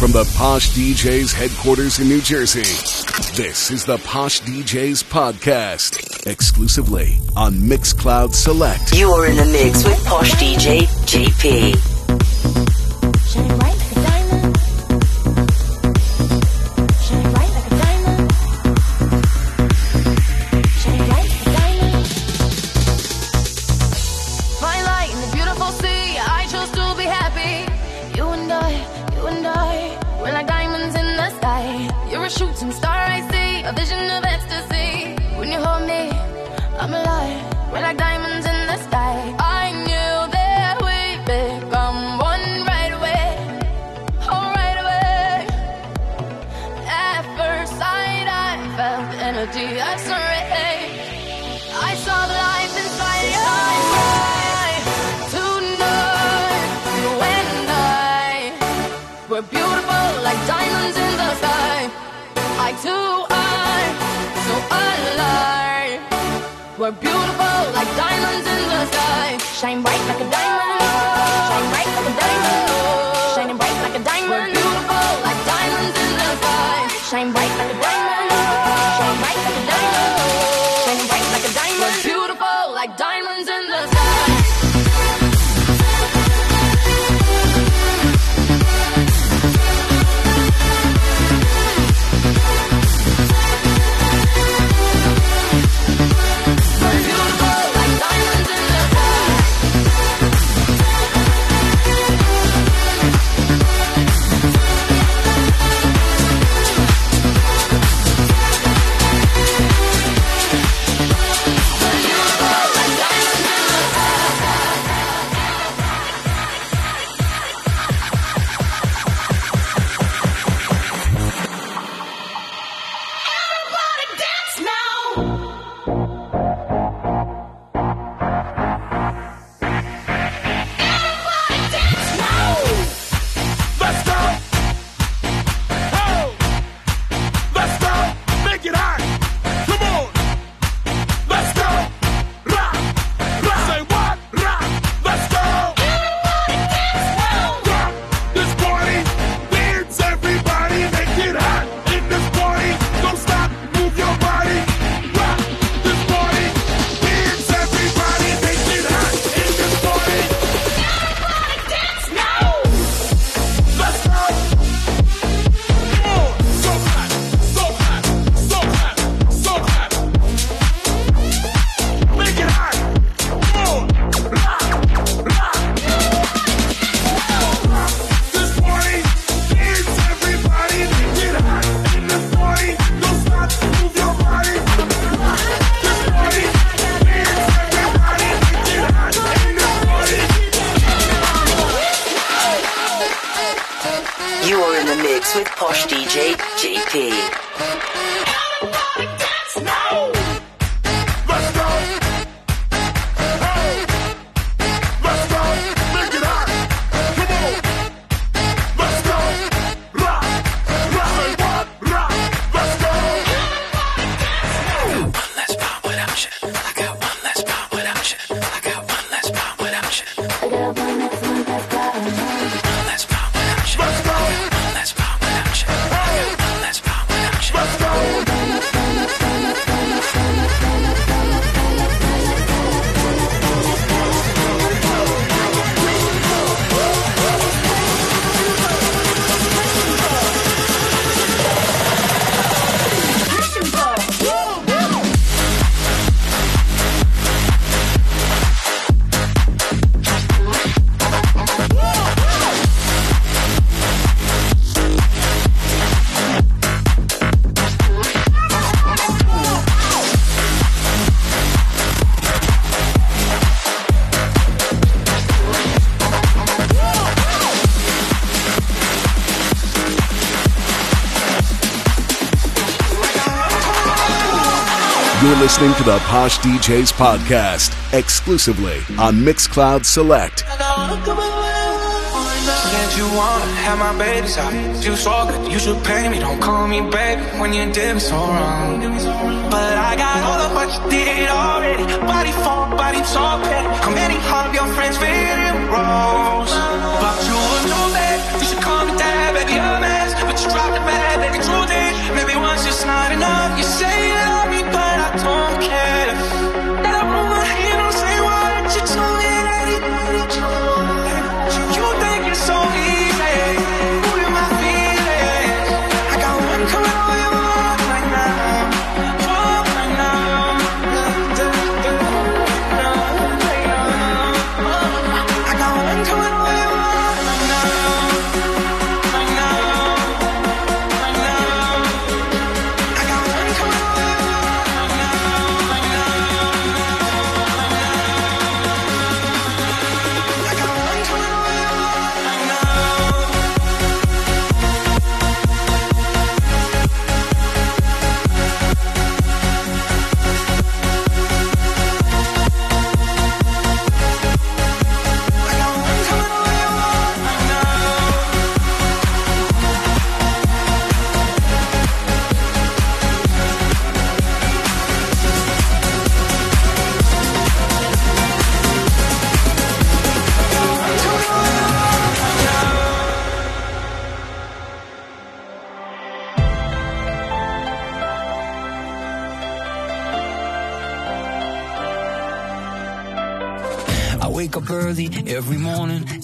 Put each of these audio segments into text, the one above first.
From the Posh DJs headquarters in New Jersey, this is the Posh DJs podcast, exclusively on Mixcloud Select. You are in the mix with Posh DJ JP. Everybody. Listening to the Posh DJs podcast exclusively on Mixcloud Select. Said you want to have my. You so good, you should pay me. Don't call me baby when you did me so wrong. But I got all of what you did already. Body for body of your friends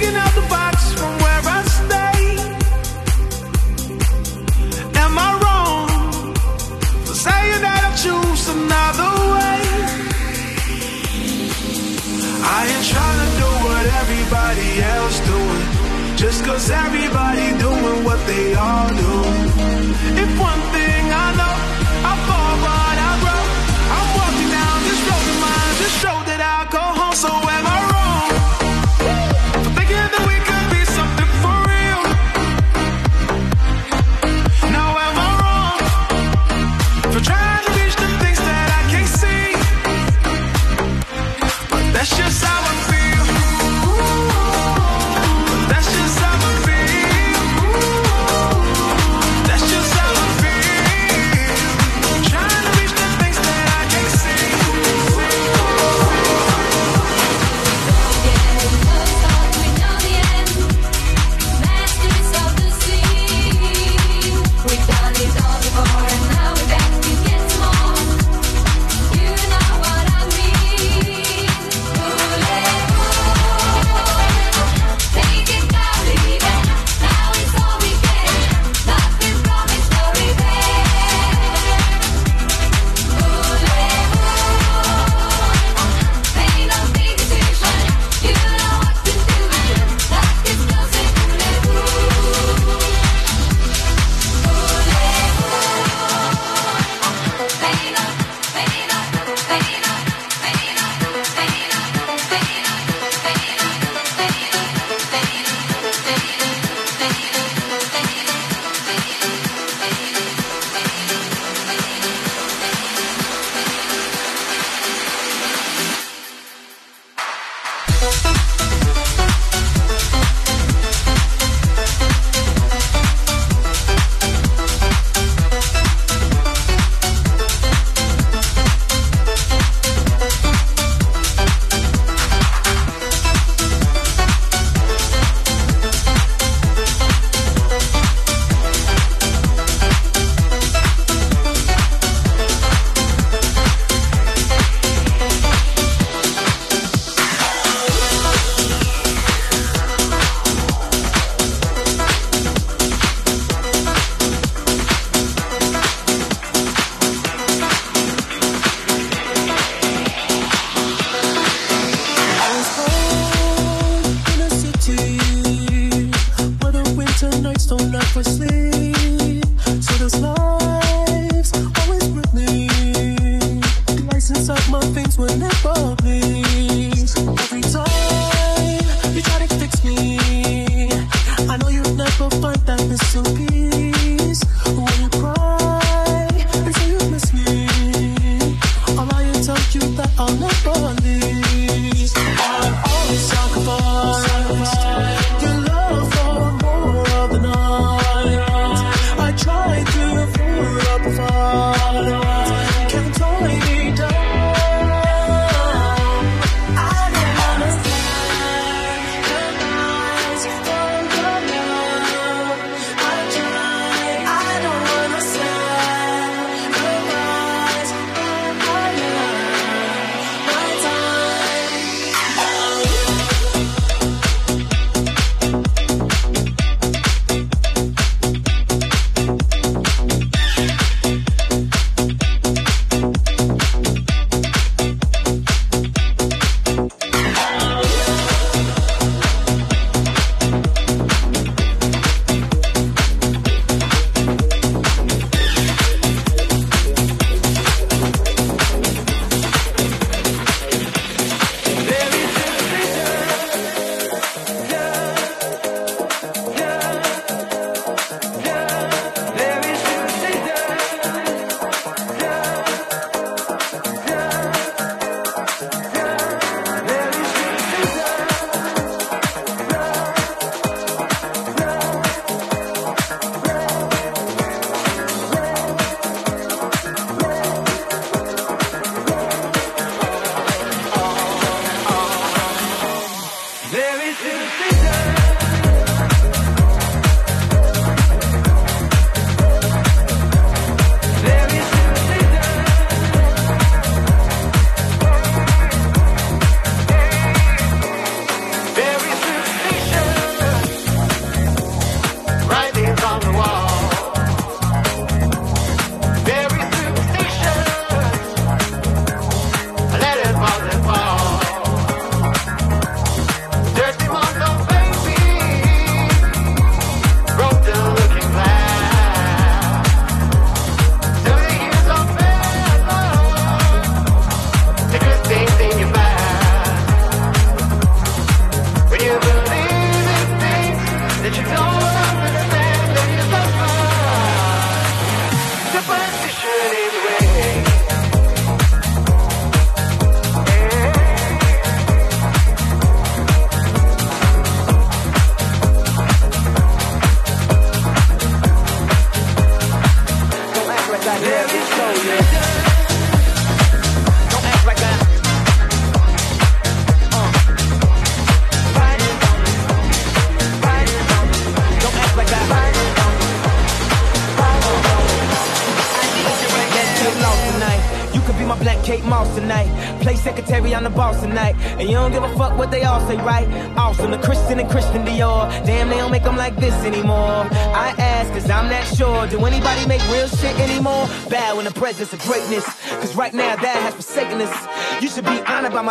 Out the box from where I stay. Am I wrong for saying that I choose another way? I ain't trying to do what everybody else doing. Just cause everybody doing what they all do. If one thing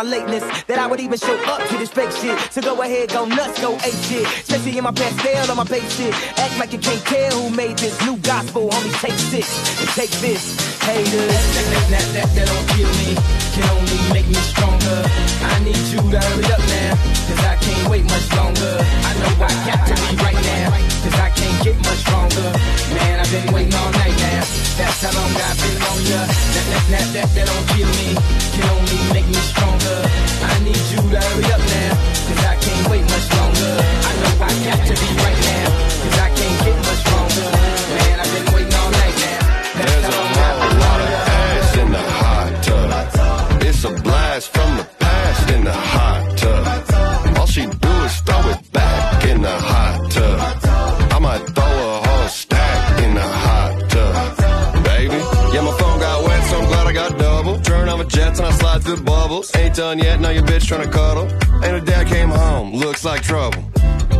lateness. That I would even show up to this fake shit. So go ahead, go nuts, go ape shit. Especially in my Pastelle on my Bape shit. Act like you can't tell made this new gospel. Homie, take and take this. Haters. That, that, that, that, that don't kill me. Can only make me stronger. I need you to hurry up now. Cause I can't wait much longer. I know I got to be right now. Cause I can't get much stronger. Man, I've been waiting all night now. That's how long I've been on ya. That, that, that, that, that don't kill me. Can only make me stronger. I need you to hurry up now. Cause I can't wait much longer. I know I got to be right now. Cause I can't get much stronger. The bubbles. Ain't done yet, now your bitch tryna cuddle. And a dad came home, looks like trouble.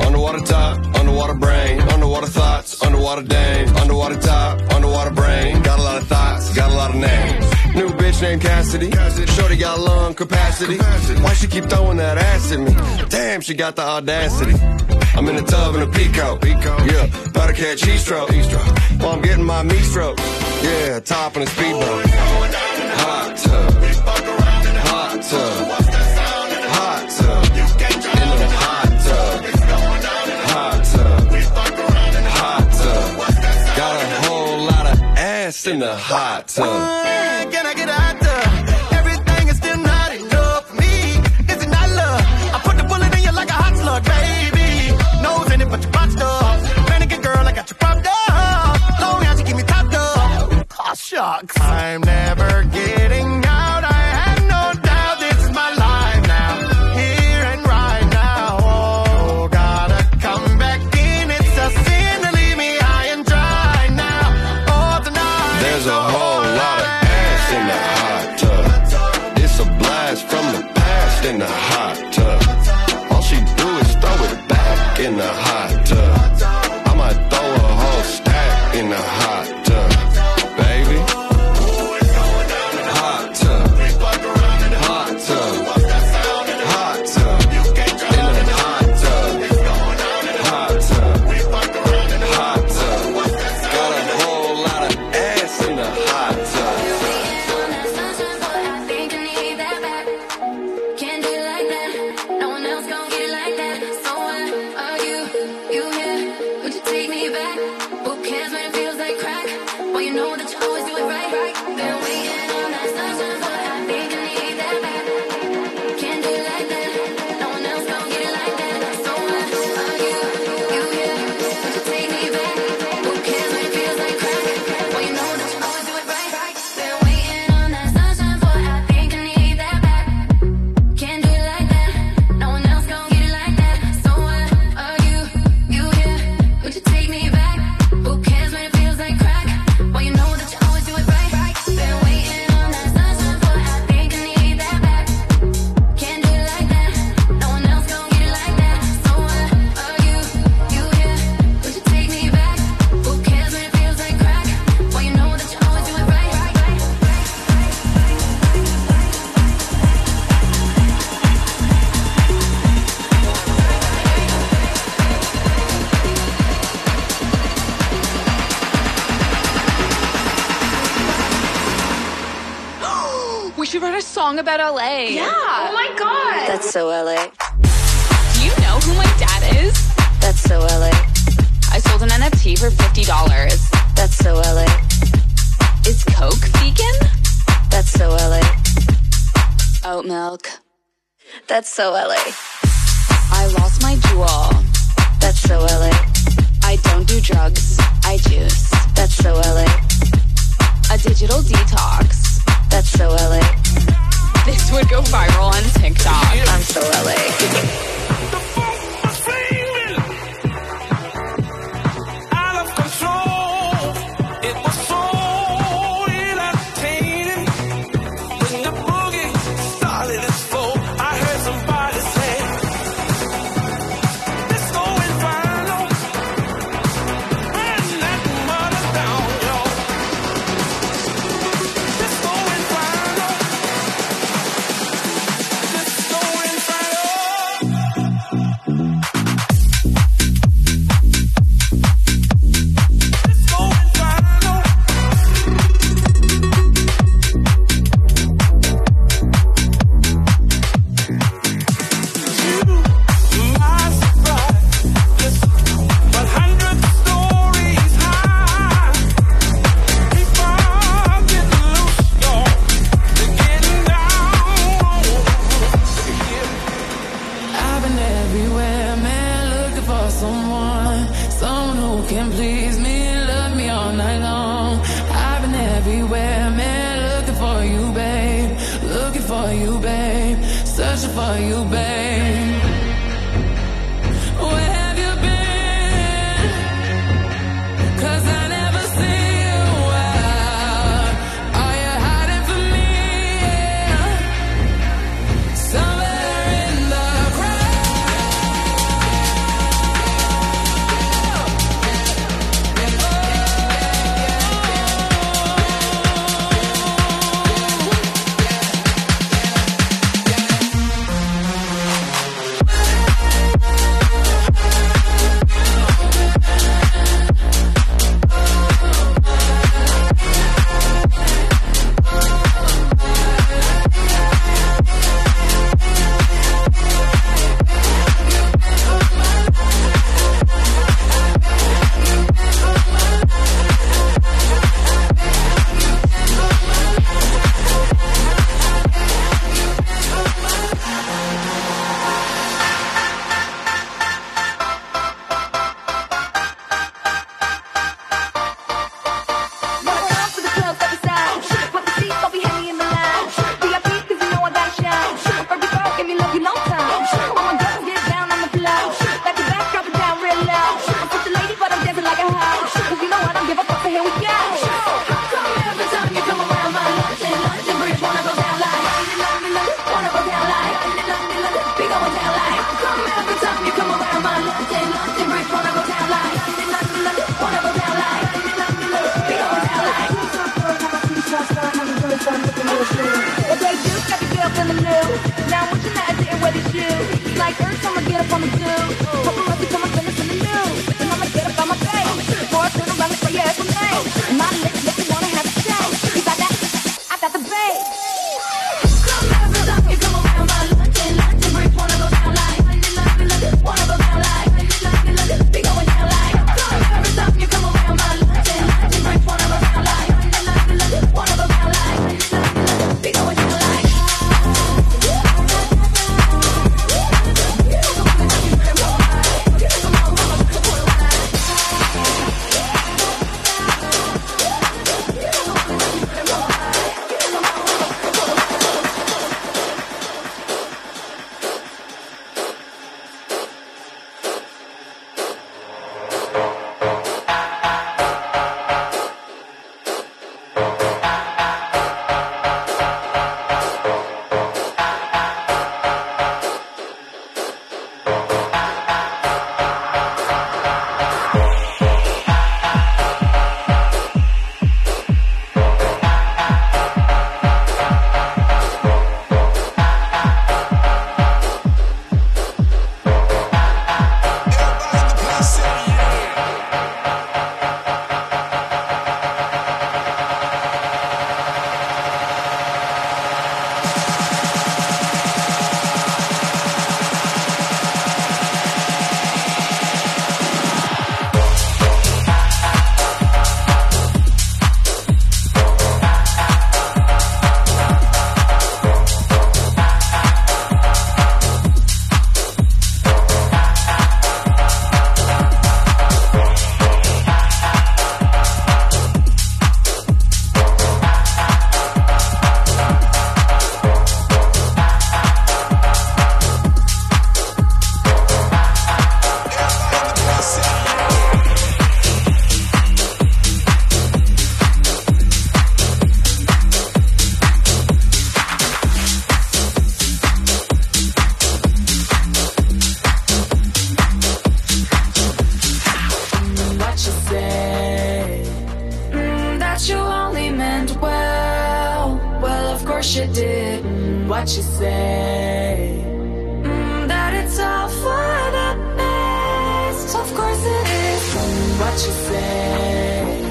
Underwater top, underwater brain, underwater thoughts, underwater dame, underwater top, underwater brain. Got a lot of thoughts, got a lot of names. New bitch named Cassidy. Shorty got lung capacity. Why she keep throwing that ass at me? Damn, she got the audacity. I'm in the tub in a peacoat. Yeah, about to catch heat stroke. While I'm getting my meat stroke. Yeah, top in a speedboat. Hot tub. In the hot tub. Song about LA. Yeah. Oh my god. That's so LA. Do you know who my dad is? That's so LA. I sold an NFT for $50. That's so LA. Is Coke vegan? That's so LA. Oat milk. That's so LA. I lost my jewel. That's so LA. I don't do drugs. I juice. That's so LA. A digital detox. That's so LA. This would go viral on TikTok. I'm so LA. you said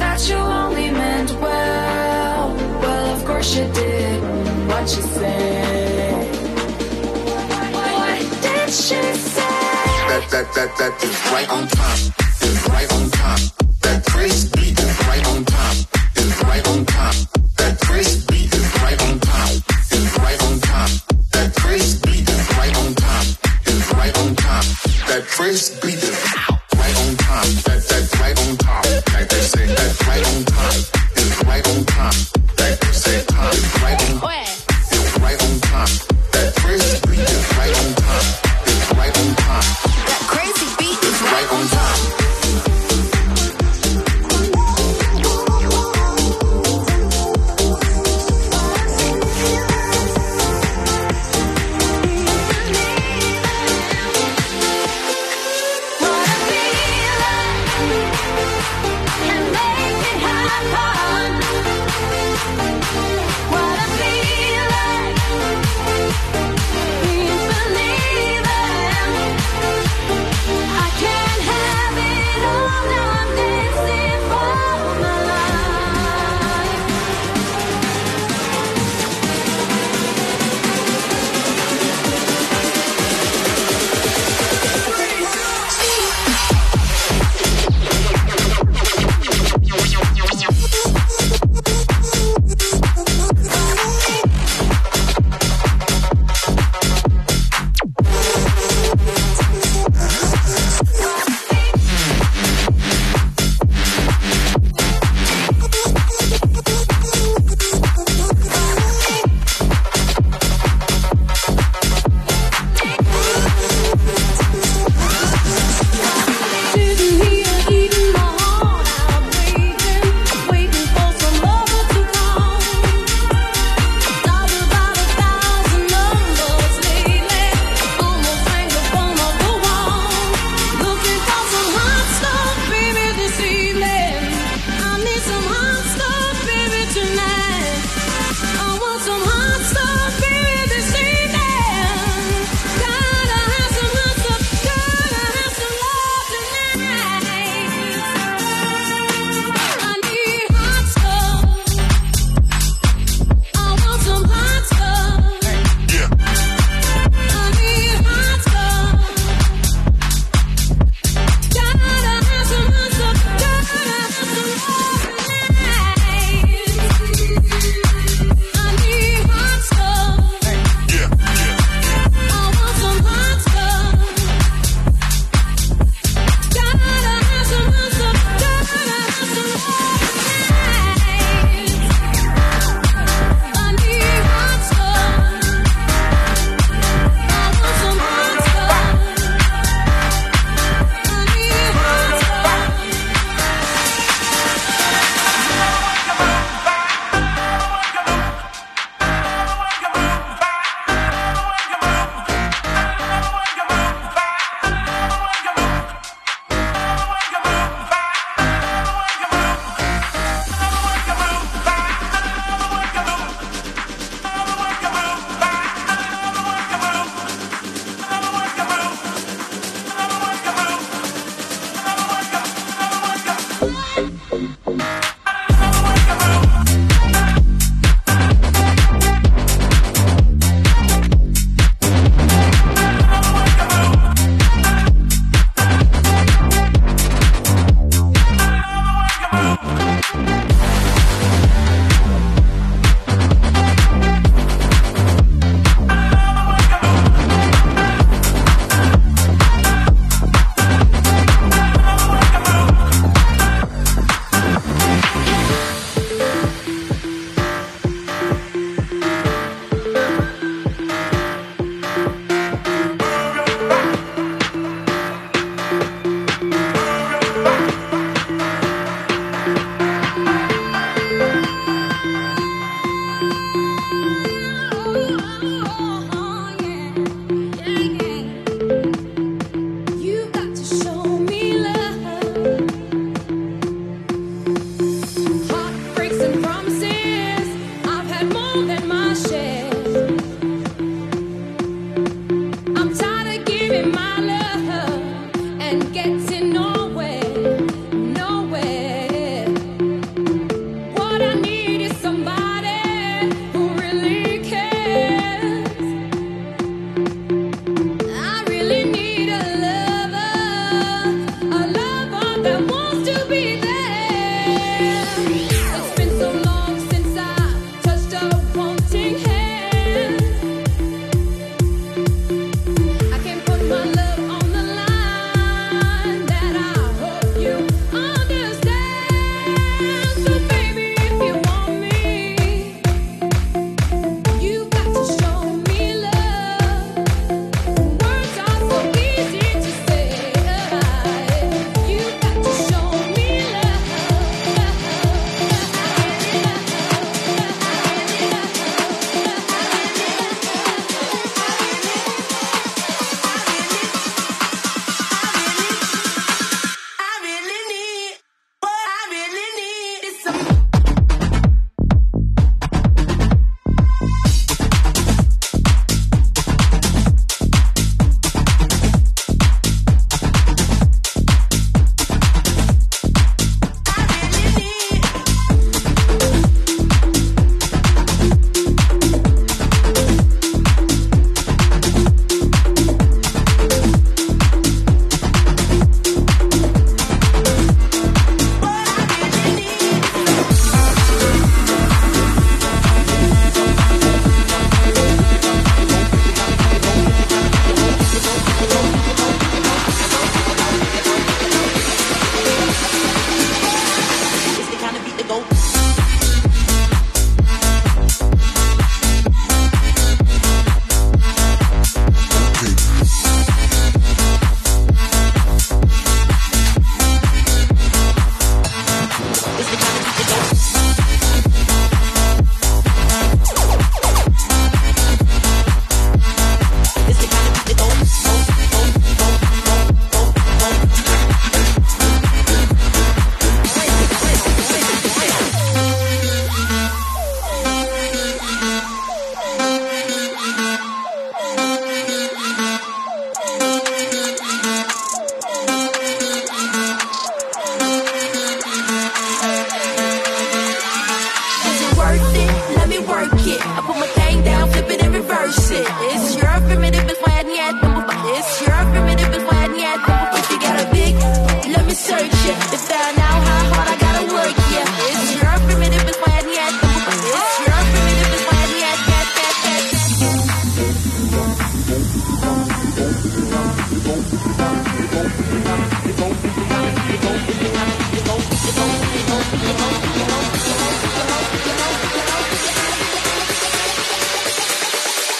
that you only meant well. Well, of course you did what you said. That that that that is right on top. Is right on top. That crazy is right on.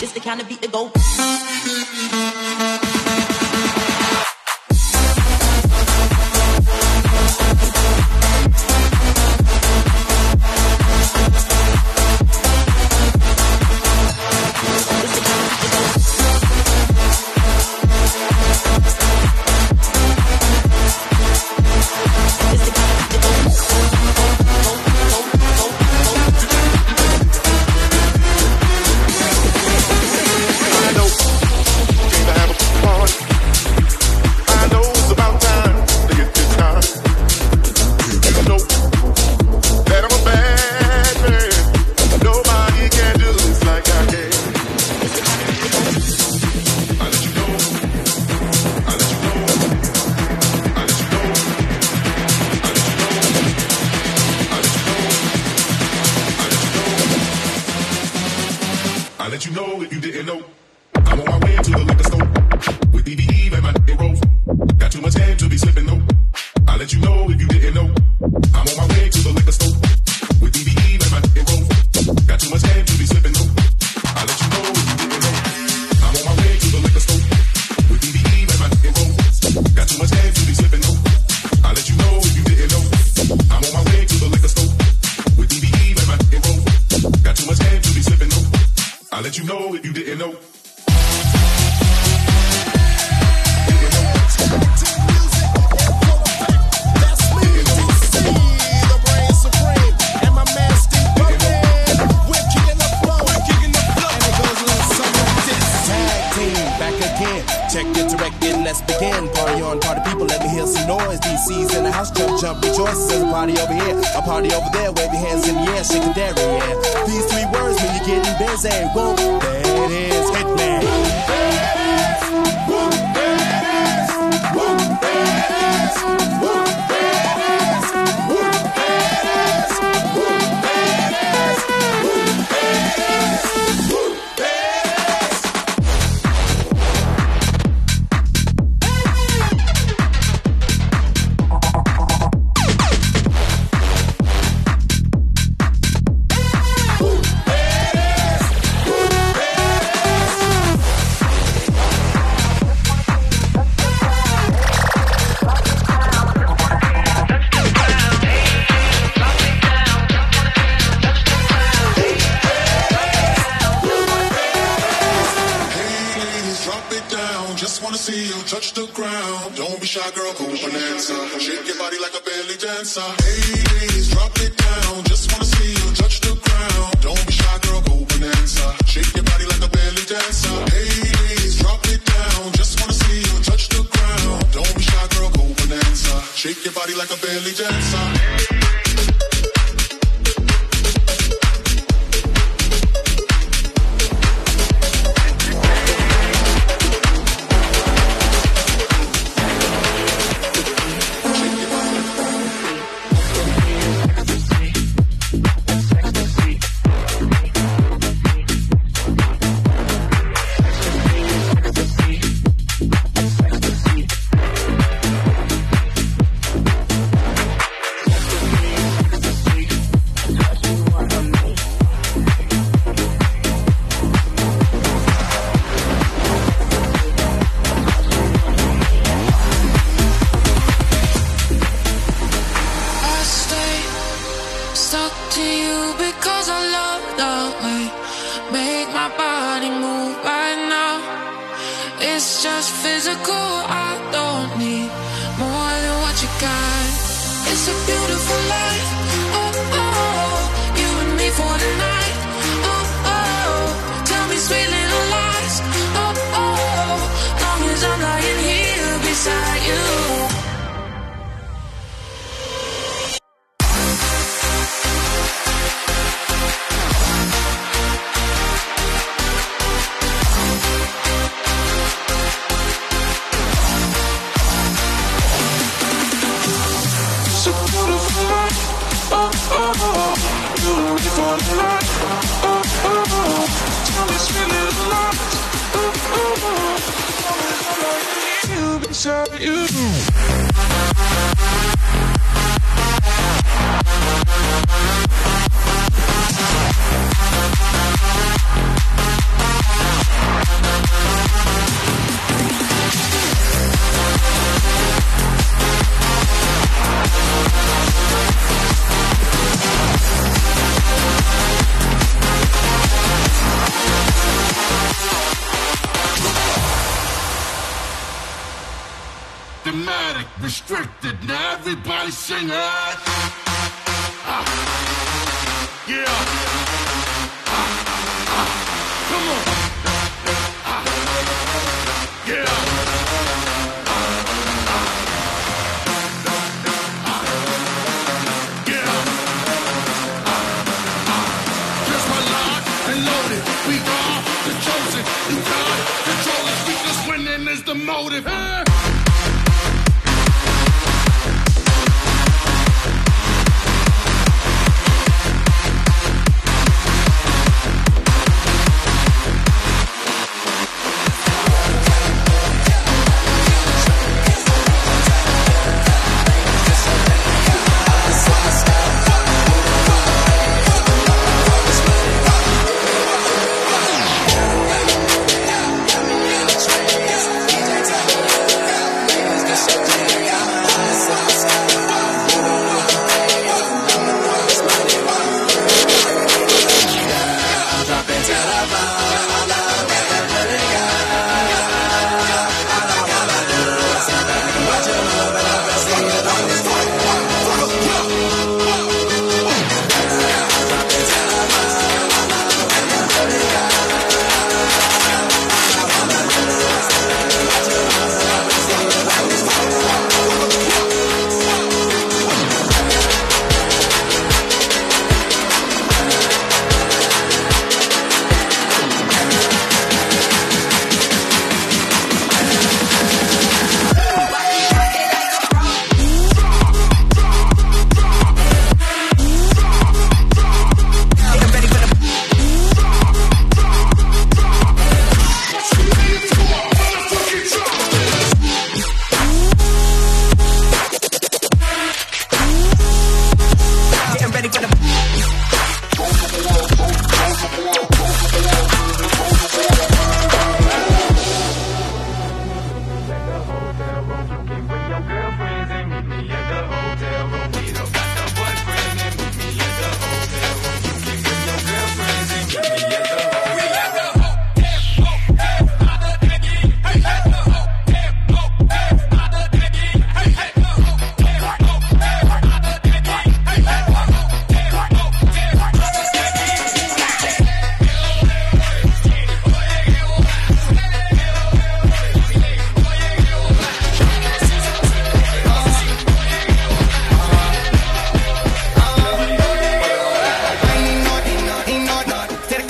It's the kind of beat that go. Party people, let me hear some noise. DC's in the house, jump, jump, rejoice. There's a party over here, a party over there. Wave your hands in the air, shake the dairy. Yeah. These three words when you're getting busy. Whoa, that is Hitman.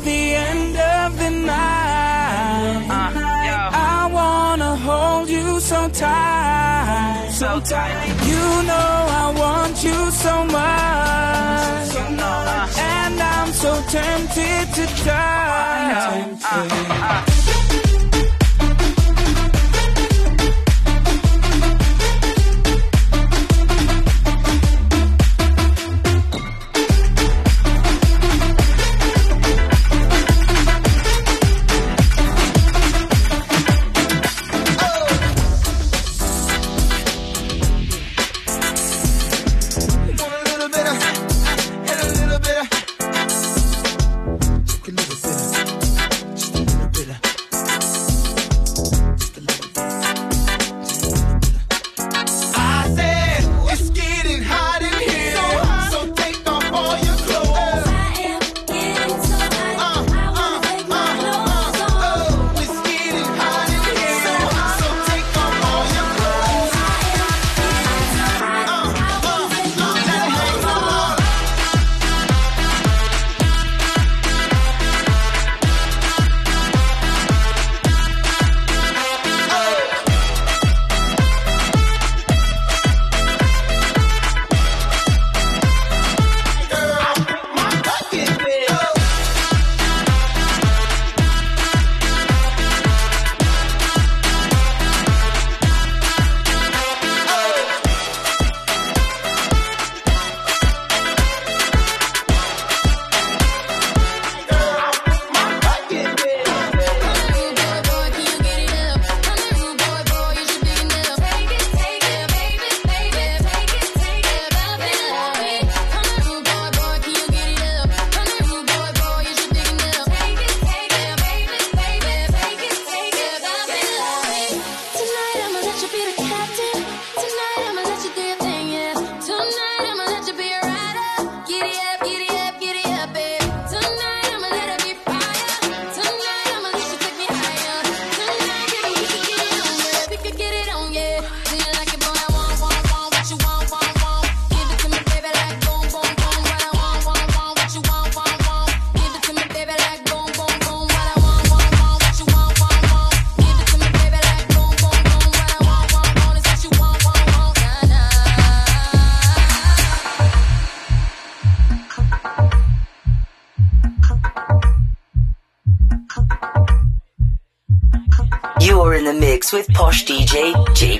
the end of the night. Uh, I wanna hold you so tight, so tight. You know I want you so much, uh, and I'm so tempted to die.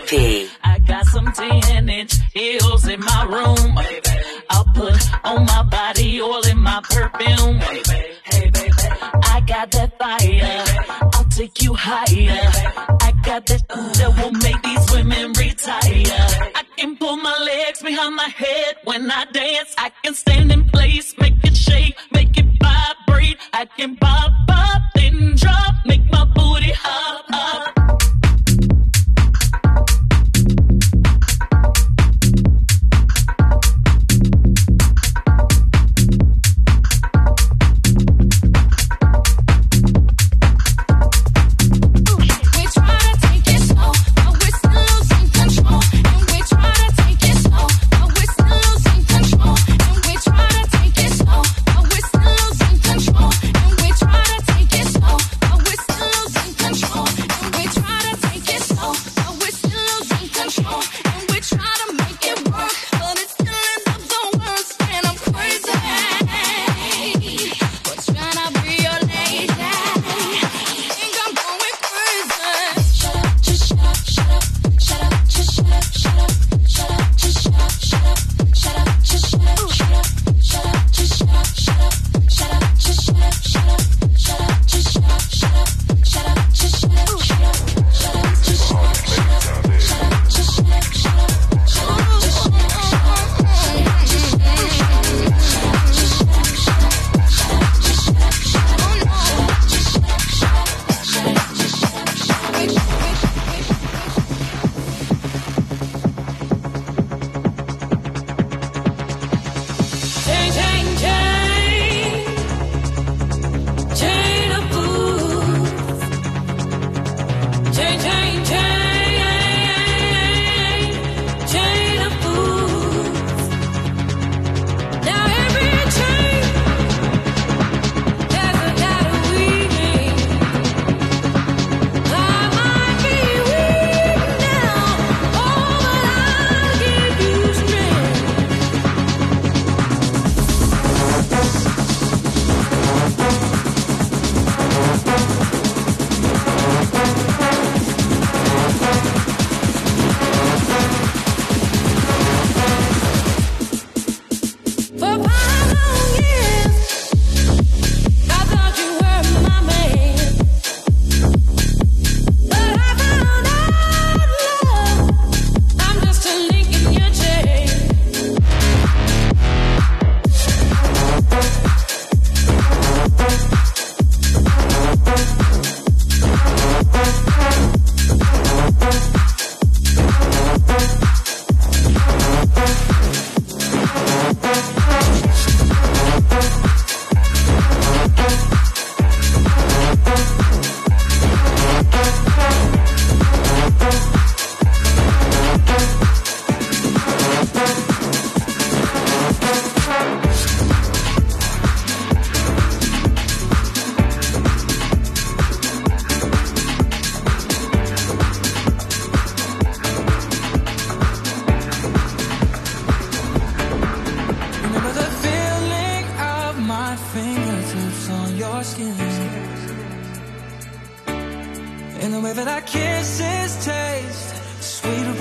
P.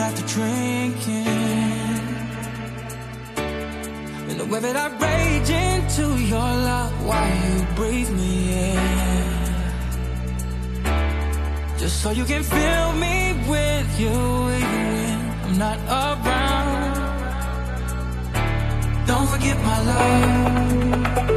after drinking. In the way that I rage into your love while you breathe me in. Just so you can fill me with you when I'm not around. Don't forget my love.